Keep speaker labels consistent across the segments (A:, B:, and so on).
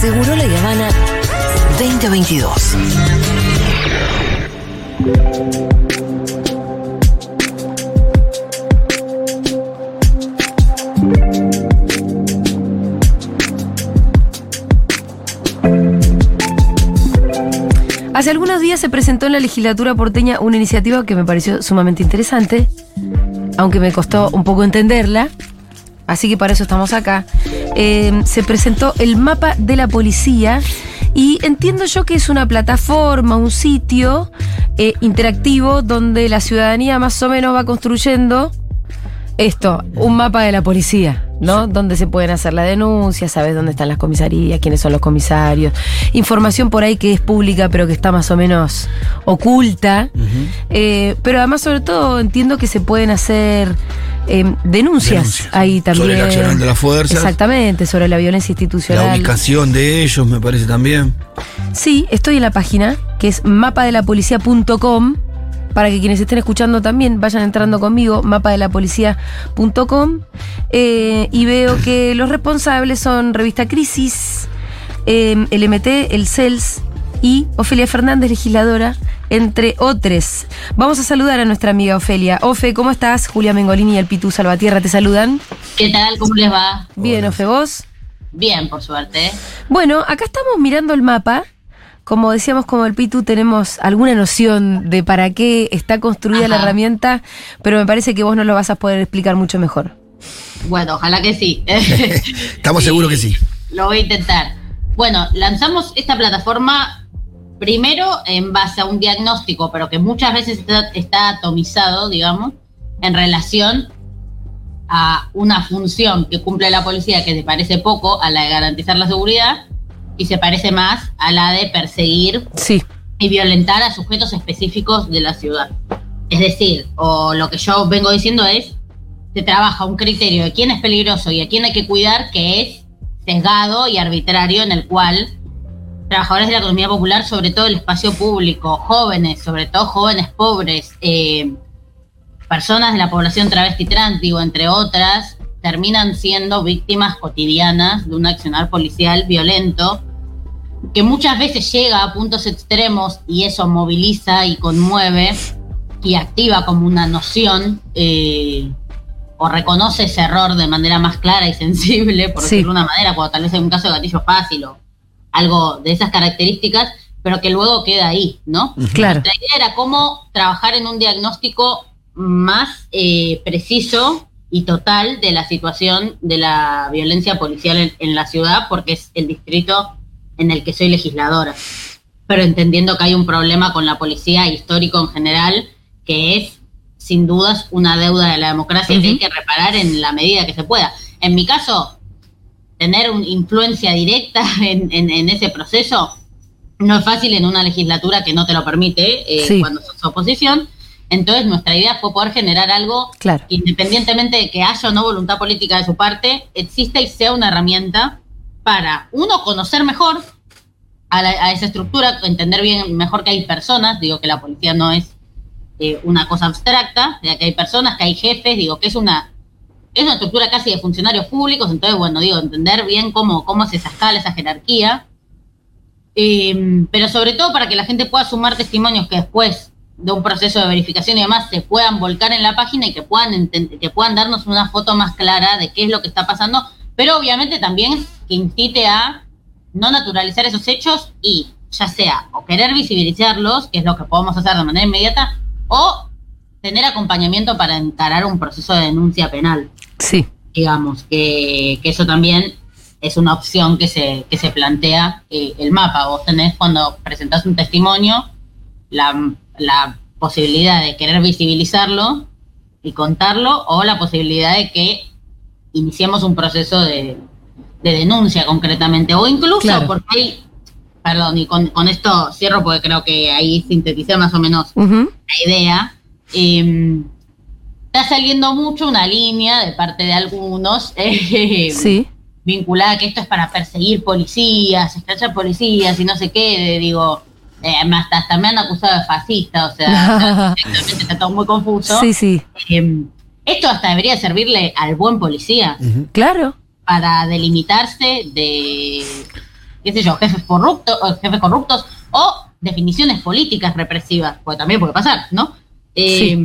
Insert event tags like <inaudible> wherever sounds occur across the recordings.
A: Seguro la Habana 2022.
B: Hace algunos días se presentó en la legislatura porteña una iniciativa que me pareció sumamente interesante, aunque me costó un poco entenderla, así que para eso estamos acá. Eh, se presentó el mapa de la policía y entiendo yo que es una plataforma, un sitio eh, interactivo donde la ciudadanía más o menos va construyendo esto, un mapa de la policía, ¿no? Donde se pueden hacer la denuncia, sabes dónde están las comisarías, quiénes son los comisarios, información por ahí que es pública pero que está más o menos oculta. Eh, pero además, sobre todo, entiendo que se pueden hacer eh, denuncias,
C: Denuncias.
B: ahí también.
C: Sobre el accionar de las fuerzas.
B: Exactamente, sobre la violencia
C: La
B: institucional.
C: ubicación de ellos me parece también.
B: Sí, estoy en la página, que es mapadelapolicía.com, para que quienes estén escuchando también vayan entrando conmigo, mapadelapolicía.com, eh, y veo que <clears throat> los responsables son Revista Crisis, eh, el MT, el CELS y Ofelia Fernández, legisladora, entre otros. Vamos a saludar a nuestra amiga Ofelia. Ofe, ¿cómo estás? Julia Mengolini y el Pitu Salvatierra te saludan.
D: ¿Qué tal? ¿Cómo les va?
B: Bien, Ofe, ¿vos?
D: Bien, por suerte.
B: Bueno, acá estamos mirando el mapa. Como decíamos, como el Pitu, tenemos alguna noción de para qué está construida la herramienta, pero me parece que vos no lo vas a poder explicar mucho mejor.
D: Bueno, ojalá que sí. <laughs> <laughs>
C: Estamos seguros que sí.
D: Lo voy a intentar. Bueno, lanzamos esta plataforma primero en base a un diagnóstico, pero que muchas veces está, está atomizado, digamos, en relación a una función que cumple la policía que se parece poco a la de garantizar la seguridad y se parece más a la de perseguir
B: Sí,
D: y violentar a sujetos específicos de la ciudad. Es decir, o lo que yo vengo diciendo es, se trabaja un criterio de quién es peligroso y a quién hay que cuidar que es sesgado y arbitrario en el cual trabajadores de la economía popular, sobre todo el espacio público, jóvenes, sobre todo jóvenes pobres, eh, personas de la población travesti trans, digo, entre otras, terminan siendo víctimas cotidianas de un accionar policial violento que muchas veces llega a puntos extremos y eso moviliza y conmueve y activa como una noción eh, o reconoce ese error de manera más clara y sensible, por
B: Sí.
D: decirlo de una manera, cuando tal vez hay un caso de gatillo fácil o algo de esas características, pero que luego queda ahí, ¿no?
B: claro.
D: La idea era cómo trabajar en un diagnóstico más eh, preciso y total de la situación de la violencia policial en, en la ciudad, porque es el distrito en el que soy legisladora. Pero entendiendo que hay un problema con la policía histórico en general, que es sin dudas una deuda de la democracia y que hay que reparar en la medida que se pueda. En mi caso, tener una influencia directa <laughs> en, en- en ese proceso no es fácil en una legislatura que no te lo permite eh,
B: Sí.
D: cuando sos oposición. Entonces nuestra idea fue poder generar algo
B: Claro.
D: que independientemente de que haya o no voluntad política de su parte, exista y sea una herramienta para, uno, conocer mejor a, la- a esa estructura, entender bien mejor que hay personas, digo que la policía no es eh, una cosa abstracta, ya que hay personas, que hay jefes, digo que es una es una estructura casi de funcionarios públicos, entonces, bueno, digo, entender bien cómo, cómo es esa escala, esa jerarquía, Eh, pero sobre todo para que la gente pueda sumar testimonios que después de un proceso de verificación y demás se puedan volcar en la página y que puedan, que puedan darnos una foto más clara de qué es lo que está pasando, pero obviamente también que incite a no naturalizar esos hechos y ya sea o querer visibilizarlos, que es lo que podemos hacer de manera inmediata, o tener acompañamiento para encarar un proceso de denuncia penal
B: Sí,
D: digamos, que, que eso también es una opción que se, que se plantea eh, el mapa. Vos tenés cuando presentás un testimonio la, la posibilidad de querer visibilizarlo y contarlo o la posibilidad de que iniciemos un proceso de, de denuncia concretamente o incluso
B: Claro.
D: porque hay, perdón, y con, con esto cierro porque creo que ahí sinteticé más o menos la idea. eh, está saliendo mucho una línea de parte de algunos <laughs> eh,
B: sí,
D: vinculada a que esto es para perseguir policías, escrachar policías y no sé qué. de- digo, eh, hasta, hasta me han acusado de fascista, o sea, <laughs> directamente está todo muy confuso.
B: sí, sí,
D: Eh, esto hasta debería servirle al buen policía
B: claro.
D: para delimitarse de, qué sé yo, jefes corruptos, o jefes corruptos o definiciones políticas represivas, pues también puede pasar, ¿no? Eh,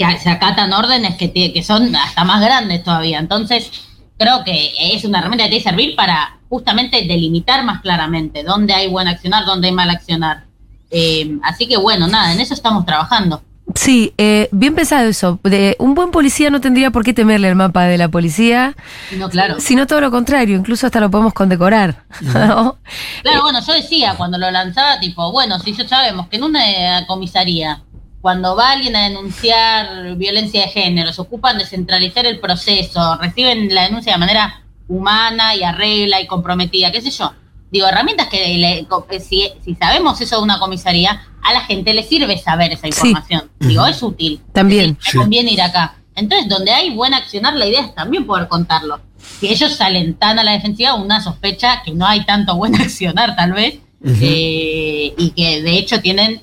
D: Que se acatan órdenes que, te- que son hasta más grandes todavía. Entonces, creo que es una herramienta que tiene que servir para justamente delimitar más claramente dónde hay buen accionar, dónde hay mal accionar. Eh, así que bueno, nada, en eso estamos trabajando.
B: Sí, eh, bien pensado eso. De, un buen policía no tendría por qué temerle al mapa de la policía,
D: No, claro.
B: sino todo lo contrario, incluso hasta lo podemos condecorar. ¿no?
D: Claro, bueno, yo decía cuando lo lanzaba, tipo, bueno, si ya sabemos que en una comisaría, cuando va alguien a denunciar violencia de género, se ocupan de centralizar el proceso, reciben la denuncia de manera humana y arregla y comprometida, qué sé yo. Digo, herramientas que le- si, si sabemos eso de una comisaría, a la gente le sirve saber esa
B: Sí.
D: información. Digo, es útil.
B: También.
D: Sí. conviene ir acá. Entonces, donde hay buen accionar, la idea es también poder contarlo. Si ellos salen tan a la defensiva, una sospecha que no hay tanto buen <laughs> accionar, tal vez, eh, y que de hecho tienen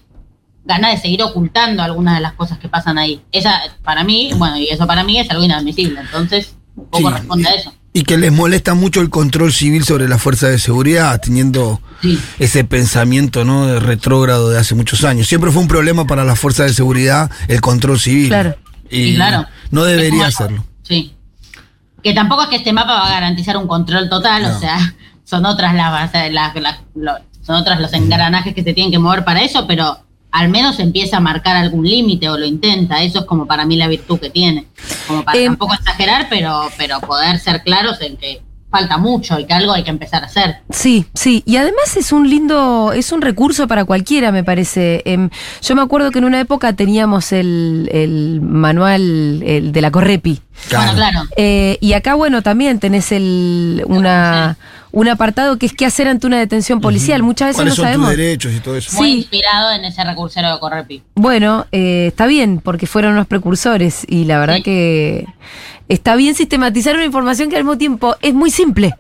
D: ganas de seguir ocultando algunas de las cosas que pasan ahí. Esa, para mí, bueno, y eso para mí es algo inadmisible. Entonces, un poco
C: Sí.
D: responde a eso.
C: Y que les molesta mucho el control civil sobre la fuerza de seguridad, teniendo
D: Sí.
C: ese pensamiento no de retrógrado de hace muchos años. Siempre fue un problema para la fuerza de seguridad el control civil.
B: Claro.
C: Y
D: Sí, claro.
C: no debería hacerlo.
D: Sí. Que tampoco es que este mapa va a garantizar un control total,
C: No.
D: o sea, <laughs> son otras las, las- las- las- son otras los engranajes que se tienen que mover para eso, pero al menos empieza a marcar algún límite o lo intenta. Eso es como para mí la virtud que tiene. Como para
B: Em,
D: tampoco exagerar, pero, pero poder ser claros en que falta mucho y que algo hay que empezar a hacer.
B: Sí, sí, y además es un lindo, es un recurso para cualquiera, me parece. Em, yo me acuerdo que en una época teníamos el, el manual el de la Correpi.
D: Bueno, claro.
B: Eh, y acá, bueno, también tenés el, una, un apartado que es qué hacer ante una detención policial. Muchas veces no
C: ¿Cuáles son
B: sabemos.
C: tus derechos y todo eso?
D: Muy
B: Sí.
D: inspirado en ese recursero de Correpi.
B: Bueno, eh, está bien, porque fueron unos precursores y la verdad
D: Sí.
B: que está bien sistematizar una información que al mismo tiempo es muy simple.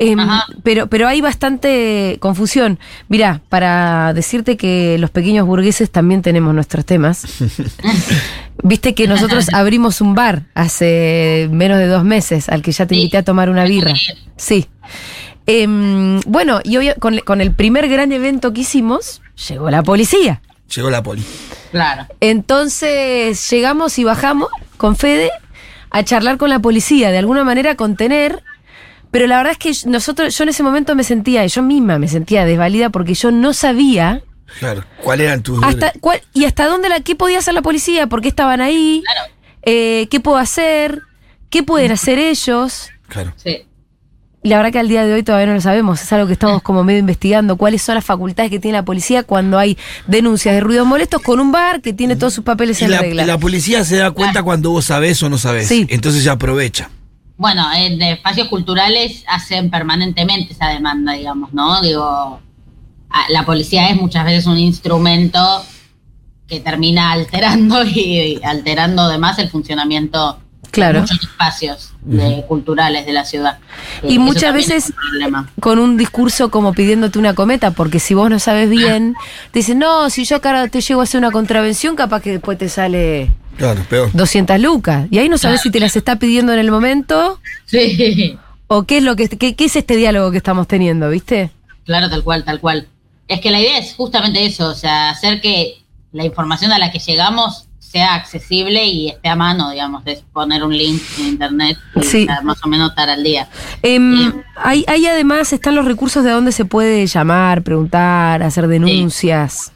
B: Em, pero, pero hay bastante confusión. Mirá, para decirte que los pequeños burgueses también tenemos nuestros temas. <laughs> Viste que nosotros <laughs> abrimos un bar hace menos de dos meses, al que ya te
D: Sí.
B: invité a tomar una birra. Sí. Em, bueno, y hoy con, con el primer gran evento que hicimos, llegó la policía.
C: Llegó la poli.
D: Claro.
B: Entonces llegamos y bajamos con Fede a charlar con la policía, de alguna manera contener, pero la verdad es que nosotros, yo en ese momento me sentía, yo misma me sentía desvalida porque yo no sabía
C: Claro. ¿Cuáles eran tus
B: hasta cuál, y hasta dónde la, qué podía hacer la policía, por qué estaban ahí,
D: Claro.
B: eh, qué puedo hacer, qué pueden hacer ellos.
C: Claro.
D: Sí.
B: Y la verdad que al día de hoy todavía no lo sabemos, es algo que estamos como medio investigando, cuáles son las facultades que tiene la policía cuando hay denuncias de ruidos molestos con un bar que tiene todos sus papeles
C: Y
B: en
C: la,
B: regla.
C: la policía se da cuenta cuando vos sabés o no sabés.
B: Sí.
C: Entonces ya aprovecha.
D: Bueno, de espacios culturales hacen permanentemente esa demanda, digamos, ¿no? Digo, la policía es muchas veces un instrumento que termina alterando <laughs> y, alterando además el funcionamiento
B: Claro.
D: de muchos espacios de- culturales de la ciudad.
B: Y
D: Eh, eso
B: muchas veces-
D: un
B: con un discurso como pidiéndote una cometa, porque si vos no sabes bien, <laughs> te dicen, no, si yo acá te llego a hacer una contravención, capaz que después te sale
C: Claro, peor.
B: 200 lucas. Y ahí no sabes si te las está pidiendo en el momento
D: Sí,
B: o qué es lo que qué, qué es este diálogo que estamos teniendo, ¿viste?
D: claro, tal cual, tal cual. Es que la idea es justamente eso, o sea, hacer que la información a la que llegamos sea accesible y esté a mano, digamos, es poner un link en internet y
B: Sí.
D: estar más o menos estar al día.
B: Em, hay, hay además, están los recursos de donde se puede llamar, preguntar, hacer denuncias.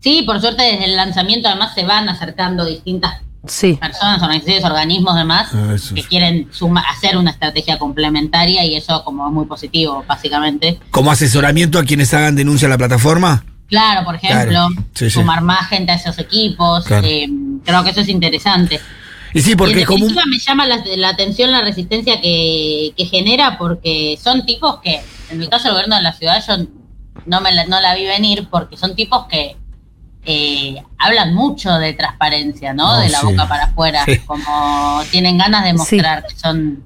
D: Sí, por suerte desde el lanzamiento además se van acercando distintas
B: Sí.
D: personas, organizaciones, organismos, demás,
C: Ah, eso
D: que quieren suma- hacer una estrategia complementaria y eso como es muy positivo, básicamente.
C: Como asesoramiento a quienes hagan denuncia a la plataforma.
D: Claro, por ejemplo,
C: Claro, sí, sí.
D: sumar más gente a esos equipos,
C: Claro.
D: eh, creo que eso es interesante.
C: Y sí,
D: y
C: porque
D: en
C: como un-
D: me llama la, la atención la resistencia que, que genera porque son tipos que, en el caso del gobierno de la ciudad, yo no, me la, no la vi venir porque son tipos que eh, hablan mucho de transparencia, ¿no?
C: No,
D: de la
C: sí.
D: boca para afuera,
C: Sí.
D: como tienen ganas de mostrar que son,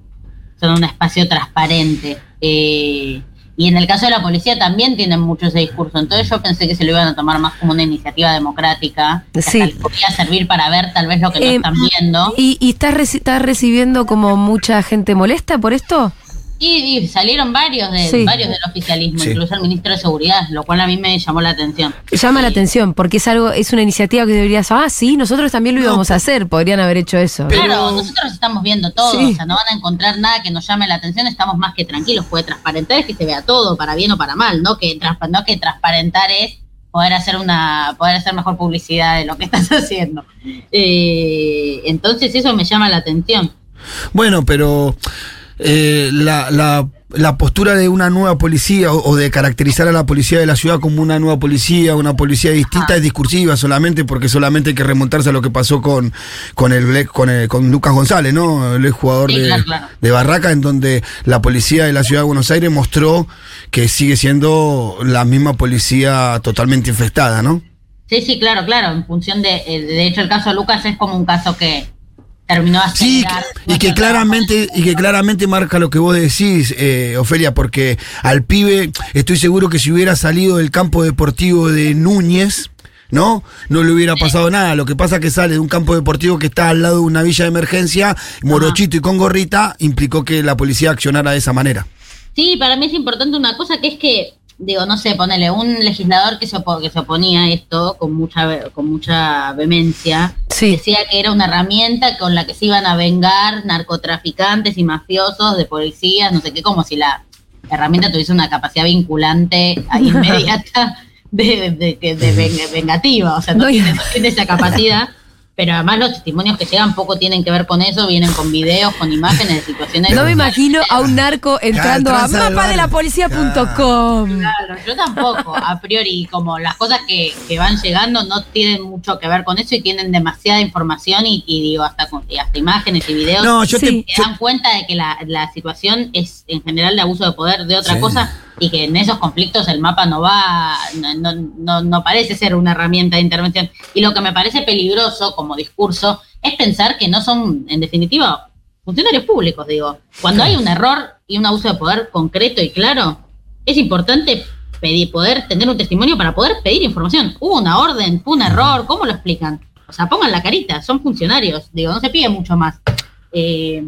D: son un espacio transparente. Eh, y en el caso de la policía también tienen mucho ese discurso. Entonces yo pensé que se lo iban a tomar más como una iniciativa democrática. Que
B: Sí.
D: hasta les podía servir para ver tal vez lo que no
B: Eh,
D: están viendo.
B: ¿Y, y estás, reci- estás recibiendo como mucha gente molesta por esto?
D: Y, y salieron varios de
B: Sí.
D: varios del oficialismo,
C: Sí.
D: incluso el ministro de Seguridad, lo cual a mí me llamó la atención.
B: Llama la atención, porque es algo, es una iniciativa que deberías, ah, sí, nosotros también lo
C: No,
B: íbamos a hacer, podrían haber hecho eso.
C: Pero-
D: Claro, nosotros estamos viendo todo,
B: Sí.
D: o sea, no van a encontrar nada que nos llame la atención, estamos más que tranquilos, puede transparentar es que se vea todo, para bien o para mal, no que, no que transparentar es poder hacer una, poder hacer mejor publicidad de lo que <laughs> estás haciendo. Eh, entonces eso me llama la atención.
C: Bueno, pero eh, la, la, la postura de una nueva policía o, o de caracterizar a la policía de la ciudad como una nueva policía, una policía distinta,
D: Ah.
C: es discursiva solamente porque solamente hay que remontarse a lo que pasó con, con, el, Black- con, el- con Lucas González, ¿no? El ex jugador
D: Sí,
C: de,
D: claro, claro.
C: de Barraca, en donde la policía de la ciudad de Buenos Aires mostró que sigue siendo la misma policía totalmente infectada, ¿no?
D: Sí, sí, claro, claro, en función de, eh, de hecho el caso de Lucas es como un caso que terminó de
C: Sí, y que claramente y que claramente marca lo que vos decís, eh, Ofelia, porque al pibe estoy seguro que si hubiera salido del campo deportivo de Núñez, ¿no? No le hubiera pasado nada. Lo que pasa que sale de un campo deportivo que está al lado de una villa de emergencia, morochito y con gorrita, implicó que la policía accionara de esa manera.
D: Sí, para mí es importante una cosa que es que, digo, no sé, ponele un legislador que se, opo- que se oponía a esto con mucha, con mucha vehemencia,
B: Sí.
D: decía que era una herramienta con la que se iban a vengar narcotraficantes y mafiosos de policías, no sé qué, como si la herramienta tuviese una capacidad vinculante inmediata <laughs> de, de, de- de ven- vengativa, o sea, no, tiene, no tiene esa capacidad. Pero además los testimonios que llegan poco tienen que ver con eso, vienen con videos, con imágenes de situaciones.
B: No me imagino a un narco entrando a
C: tranza del
B: mapadelapolicía.com.
D: Claro, yo tampoco, a priori, como las cosas que, que van llegando no tienen mucho que ver con eso y tienen demasiada información y, y digo, hasta, hasta imágenes y videos.
C: No, yo
B: Sí.
C: te.
D: se dan cuenta de que la, la situación es en general de abuso de poder de otra
C: Sí.
D: cosa y que en esos conflictos el mapa no va, no, no, no, no parece ser una herramienta de intervención. Y lo que me parece peligroso como discurso es pensar que no son, en definitiva, funcionarios públicos, digo. Cuando hay un error y un abuso de poder concreto y claro, es importante pedir, poder tener un testimonio para poder pedir información. Hubo una orden, fue un error, ¿cómo lo explican? O sea, pongan la carita, son funcionarios, digo, no se pide mucho más. Eh,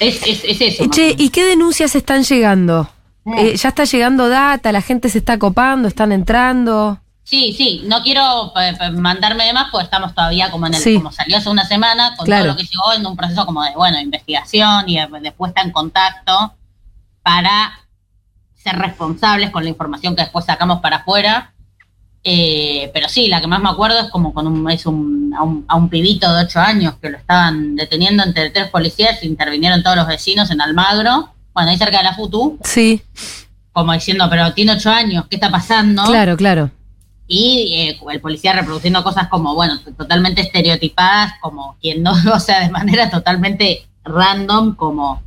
D: es, es, es eso. o
B: Che. ¿y qué denuncias están llegando? Eh, ya está llegando data, la gente se está copando, están entrando.
D: Sí, sí, no quiero eh, eh, mandarme de más porque estamos todavía como en el,
B: Sí.
D: como salió hace una semana, con
B: Claro.
D: todo lo que llegó en un proceso como de, bueno, investigación y de, de puesta en contacto para ser responsables con la información que después sacamos para afuera. Eh, pero sí, la que más me acuerdo es como con un, es un, a, un, a un pibito de 8 años que lo estaban deteniendo entre tres policías, intervinieron todos los vecinos en Almagro, bueno, ahí cerca de la FUTU,
B: Sí,
D: como diciendo, pero tiene 8 años, ¿qué está pasando?
B: claro, claro.
D: Y eh, el policía reproduciendo cosas como, bueno, totalmente estereotipadas, como quien no, <laughs> o sea, de manera totalmente random, como,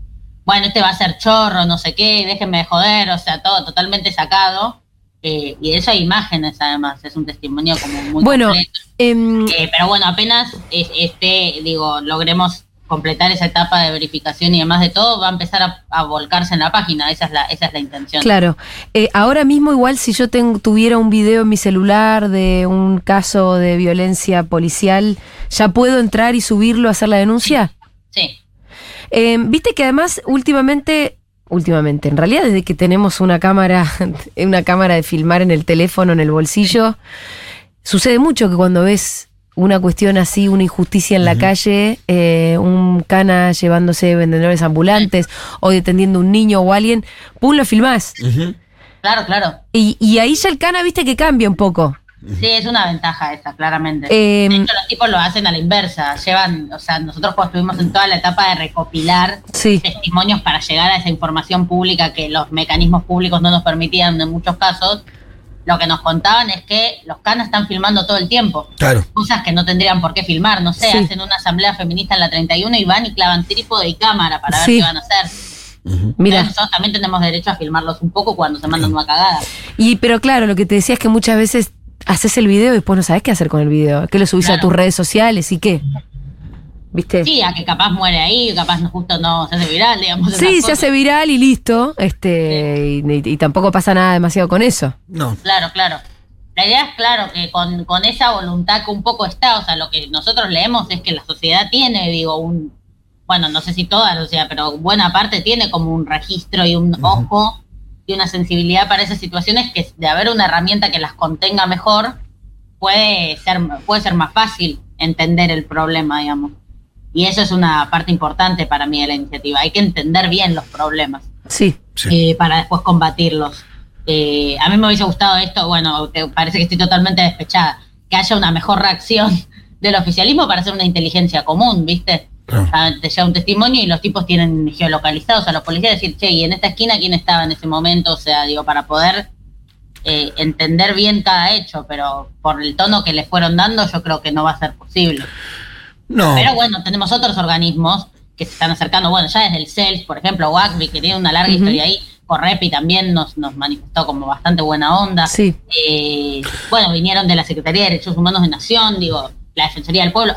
D: bueno, este va a ser chorro, no sé qué, déjenme de joder, o sea, todo totalmente sacado. eh, y de eso hay imágenes, además, es un testimonio como muy
B: Bueno,
D: completo.
B: em,
D: Eh, pero bueno, apenas es- este, digo, logremos completar esa etapa de verificación y demás de todo, va a empezar a, a volcarse en la página, esa es la, esa es la intención.
B: Claro. Eh, ahora mismo, igual, si yo ten- tuviera un video en mi celular de un caso de violencia policial, ¿ya puedo entrar y subirlo, hacer la denuncia?
D: Sí.
B: Eh, Viste que además, últimamente, últimamente, en realidad, desde que tenemos una cámara, <laughs> una cámara de filmar en el teléfono, en el bolsillo, sucede mucho que cuando ves una cuestión así, una injusticia en la calle, eh, un cana llevándose vendedores ambulantes o deteniendo un niño o alguien, pum, lo filmás.
D: Claro, claro.
B: Y, y ahí ya el cana, viste que cambia un poco.
D: Sí, es una ventaja esa, claramente.
B: Eh,
D: de hecho, los tipos lo hacen a la inversa. Llevan, o sea, nosotros cuando estuvimos en toda la etapa de recopilar
B: Sí,
D: testimonios para llegar a esa información pública que los mecanismos públicos no nos permitían en muchos casos, lo que nos contaban es que los canas están filmando todo el tiempo.
C: Claro.
D: Cosas que no tendrían por qué filmar, no sé,
B: Sí.
D: hacen una asamblea feminista en la 31 y van y clavan trípode y cámara para ver qué van a hacer.
B: mira.
D: Nosotros también tenemos derecho a filmarlos un poco cuando se mandan una cagada.
B: Y pero claro, lo que te decía es que muchas veces haces el video y después no sabes qué hacer con el video. Que lo subís a tus redes sociales y qué. ¿Viste?
D: Sí, a que capaz muere ahí, capaz no, justo no se hace viral, digamos.
B: Sí, se hace viral y listo. Este, y, y tampoco pasa nada demasiado con eso.
C: No.
D: Claro, claro. La idea es, claro, que con, con esa voluntad que un poco está, o sea, lo que nosotros leemos es que la sociedad tiene, digo, un, bueno, no sé si todas, o sea, pero buena parte tiene como un registro y un ojo y una sensibilidad para esas situaciones que de haber una herramienta que las contenga mejor, puede ser, puede ser más fácil entender el problema, digamos. Y eso es una parte importante para mí de la iniciativa. Hay que entender bien los problemas
B: Sí.
C: Sí.
D: eh, para después combatirlos. Eh, a mí me hubiese gustado esto, bueno, te- parece que estoy totalmente despechada, que haya una mejor reacción <laughs> del oficialismo para hacer una inteligencia común, ¿viste?
C: Claro.
D: Te llega un testimonio y los tipos tienen geolocalizados a los policías, decir, che, y en esta esquina quién estaba en ese momento, o sea, digo, para poder eh, entender bien cada hecho, pero por el tono que le fueron dando, yo creo que no va a ser posible.
C: No.
D: Pero bueno, tenemos otros organismos que se están acercando, bueno, ya desde el CELS, por ejemplo, WACBI, que tiene una larga historia ahí, Correpi también nos, nos manifestó como bastante buena onda.
B: Sí.
D: Eh, bueno, vinieron de la Secretaría de Derechos Humanos de Nación, digo, la Defensoría del Pueblo,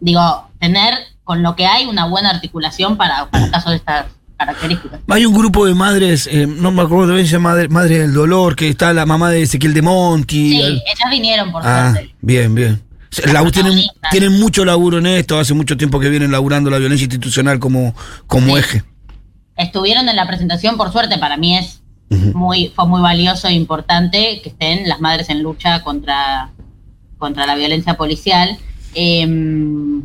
D: digo, tener con lo que hay una buena articulación para, para casos de estas características.
C: Hay un grupo de madres, eh, no me acuerdo de ella, madre, madre del dolor, que está la mamá de Ezequiel de Monti.
D: Sí,
C: el-
D: ellas vinieron, por
C: Ah,
D: suerte.
C: bien, bien. La-
D: Las
C: tienen,
D: protagonistas.
C: tienen mucho laburo en esto, hace mucho tiempo que vienen laburando la violencia institucional como, como
D: Sí.
C: eje.
D: Estuvieron en la presentación, por suerte, para mí es muy, fue muy valioso e importante que estén las madres en lucha contra, contra la violencia policial. em,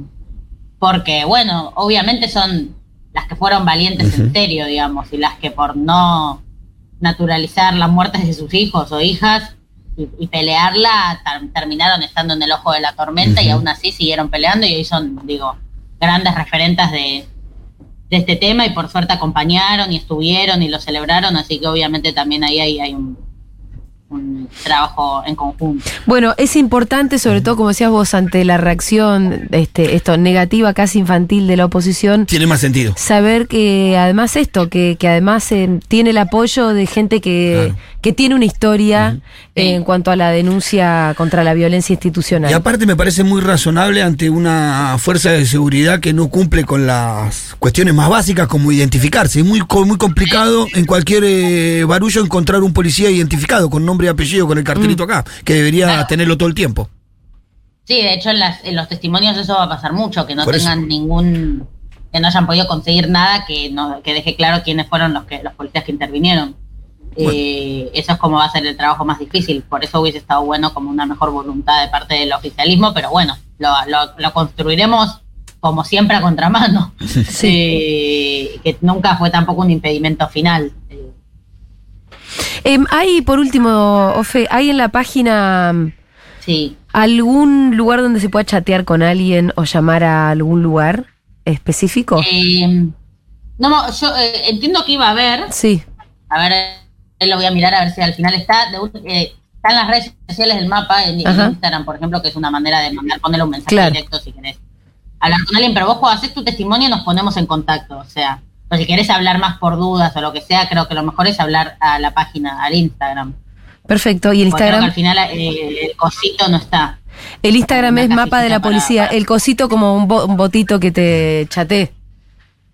D: porque, bueno, obviamente son las que fueron valientes en serio, digamos, y las que por no naturalizar las muertes de sus hijos o hijas y, y pelearla ter- terminaron estando en el ojo de la tormenta y aún así siguieron peleando y hoy son, digo, grandes referentes de, de este tema y por suerte acompañaron y estuvieron y lo celebraron, así que obviamente también ahí hay, hay un trabajo en conjunto.
B: Bueno, es importante, sobre todo, como decías vos, ante la reacción este, esto, negativa, casi infantil de la oposición,
C: Tiene más sentido.
B: saber que además esto, que, que además eh, tiene el apoyo de gente que,
C: Claro.
B: que tiene una historia
D: Sí.
B: en cuanto a la denuncia contra la violencia institucional.
C: Y aparte me parece muy razonable ante una fuerza de seguridad que no cumple con las cuestiones más básicas como identificarse. Es muy, muy complicado en cualquier eh, barullo encontrar un policía identificado con nombre y apellido, con el cartelito acá, que debería
D: Claro.
C: tenerlo todo el tiempo.
D: Sí, de hecho en, las, en los testimonios eso va a pasar mucho, que no
C: Por eso.
D: tengan ningún, que no hayan podido conseguir nada que no, que deje claro quiénes fueron los que los policías que intervinieron. Eh, eso es como va a ser el trabajo más difícil, por eso hubiese estado bueno como una mejor voluntad de parte del oficialismo, pero bueno, lo, lo- lo construiremos como siempre a contramano, <laughs> Eh, que nunca fue tampoco un impedimento final. Eh,
B: hay, por último, Ofe, ¿hay en la página mm,
D: sí,
B: algún lugar donde se pueda chatear con alguien o llamar a algún lugar específico?
D: Eh, no, yo eh, entiendo que iba a haber,
B: sí.
D: A ver, eh, lo voy a mirar a ver si al final está. De, eh, está en las redes sociales del mapa, en. Instagram, por ejemplo, que es una manera de mandar, ponerle un mensaje
B: Claro.
D: directo si querés hablar con alguien. Pero vos cuando haces tu testimonio nos ponemos en contacto. O sea, o si querés hablar más por dudas o lo que sea, creo que lo mejor es hablar a la página, al Instagram.
B: Perfecto. ¿Y el
D: Porque creo que
B: Instagram?
D: al final eh, el cosito no está.
B: El Instagram es mapa de la
D: para-
B: policía.
D: para-
B: El cosito como un, bo- un botito que te chaté.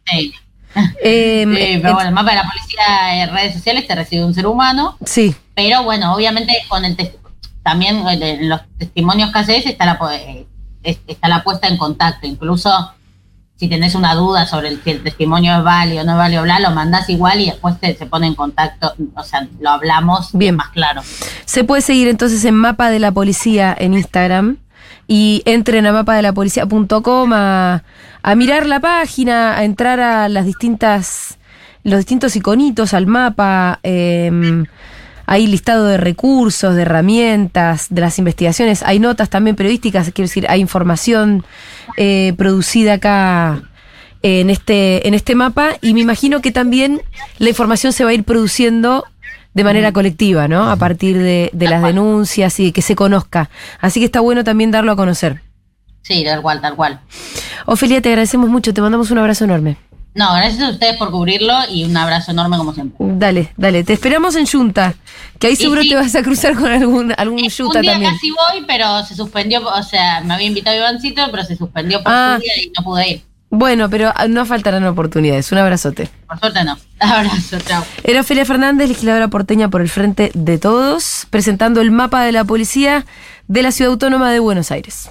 D: Sí. <laughs> Sí,
B: eh,
D: pero bueno, el mapa de la policía en redes sociales te recibe un ser humano.
B: sí,
D: Pero bueno, obviamente con el también eh, en los testimonios que haces está la, eh, está la puesta en contacto. Incluso si tenés una duda sobre el, si el testimonio es válido o no es válido, bla, lo mandás igual y después te, se pone en contacto. O sea, lo hablamos
B: Bien.
D: más claro.
B: Se puede seguir entonces en Mapa de la Policía en Instagram y entren a mapadelapolicía.com a, a mirar la página, a entrar a las distintas, los distintos iconitos al mapa. em, hay listado de recursos, de herramientas, de las investigaciones. Hay notas también periodísticas, quiero decir, hay información eh, producida acá en este, en este mapa y me imagino que también la información se va a ir produciendo de manera colectiva, ¿no? A partir de, de las denuncias y de que se conozca. Así que está bueno también darlo a conocer.
D: Sí, tal cual, tal cual.
B: Ofelia, te agradecemos mucho, te mandamos un abrazo enorme.
D: No, gracias a ustedes por cubrirlo y un abrazo enorme como siempre.
B: Dale, dale, te esperamos en Junta, que ahí seguro
D: sí.
B: te vas a cruzar con algún, algún
D: Eh,
B: Yuta
D: un día
B: también.
D: casi voy, pero se suspendió, o sea, me había invitado Ivancito, pero se suspendió por
B: Ah.
D: lluvia y no pude ir.
B: Bueno, pero ah, no faltarán oportunidades. Un abrazote.
D: Por suerte no. <laughs> Abrazo, chao.
B: Era Ofelia Fernández, legisladora porteña por el Frente de Todos, presentando el mapa de la policía de la Ciudad Autónoma de Buenos Aires.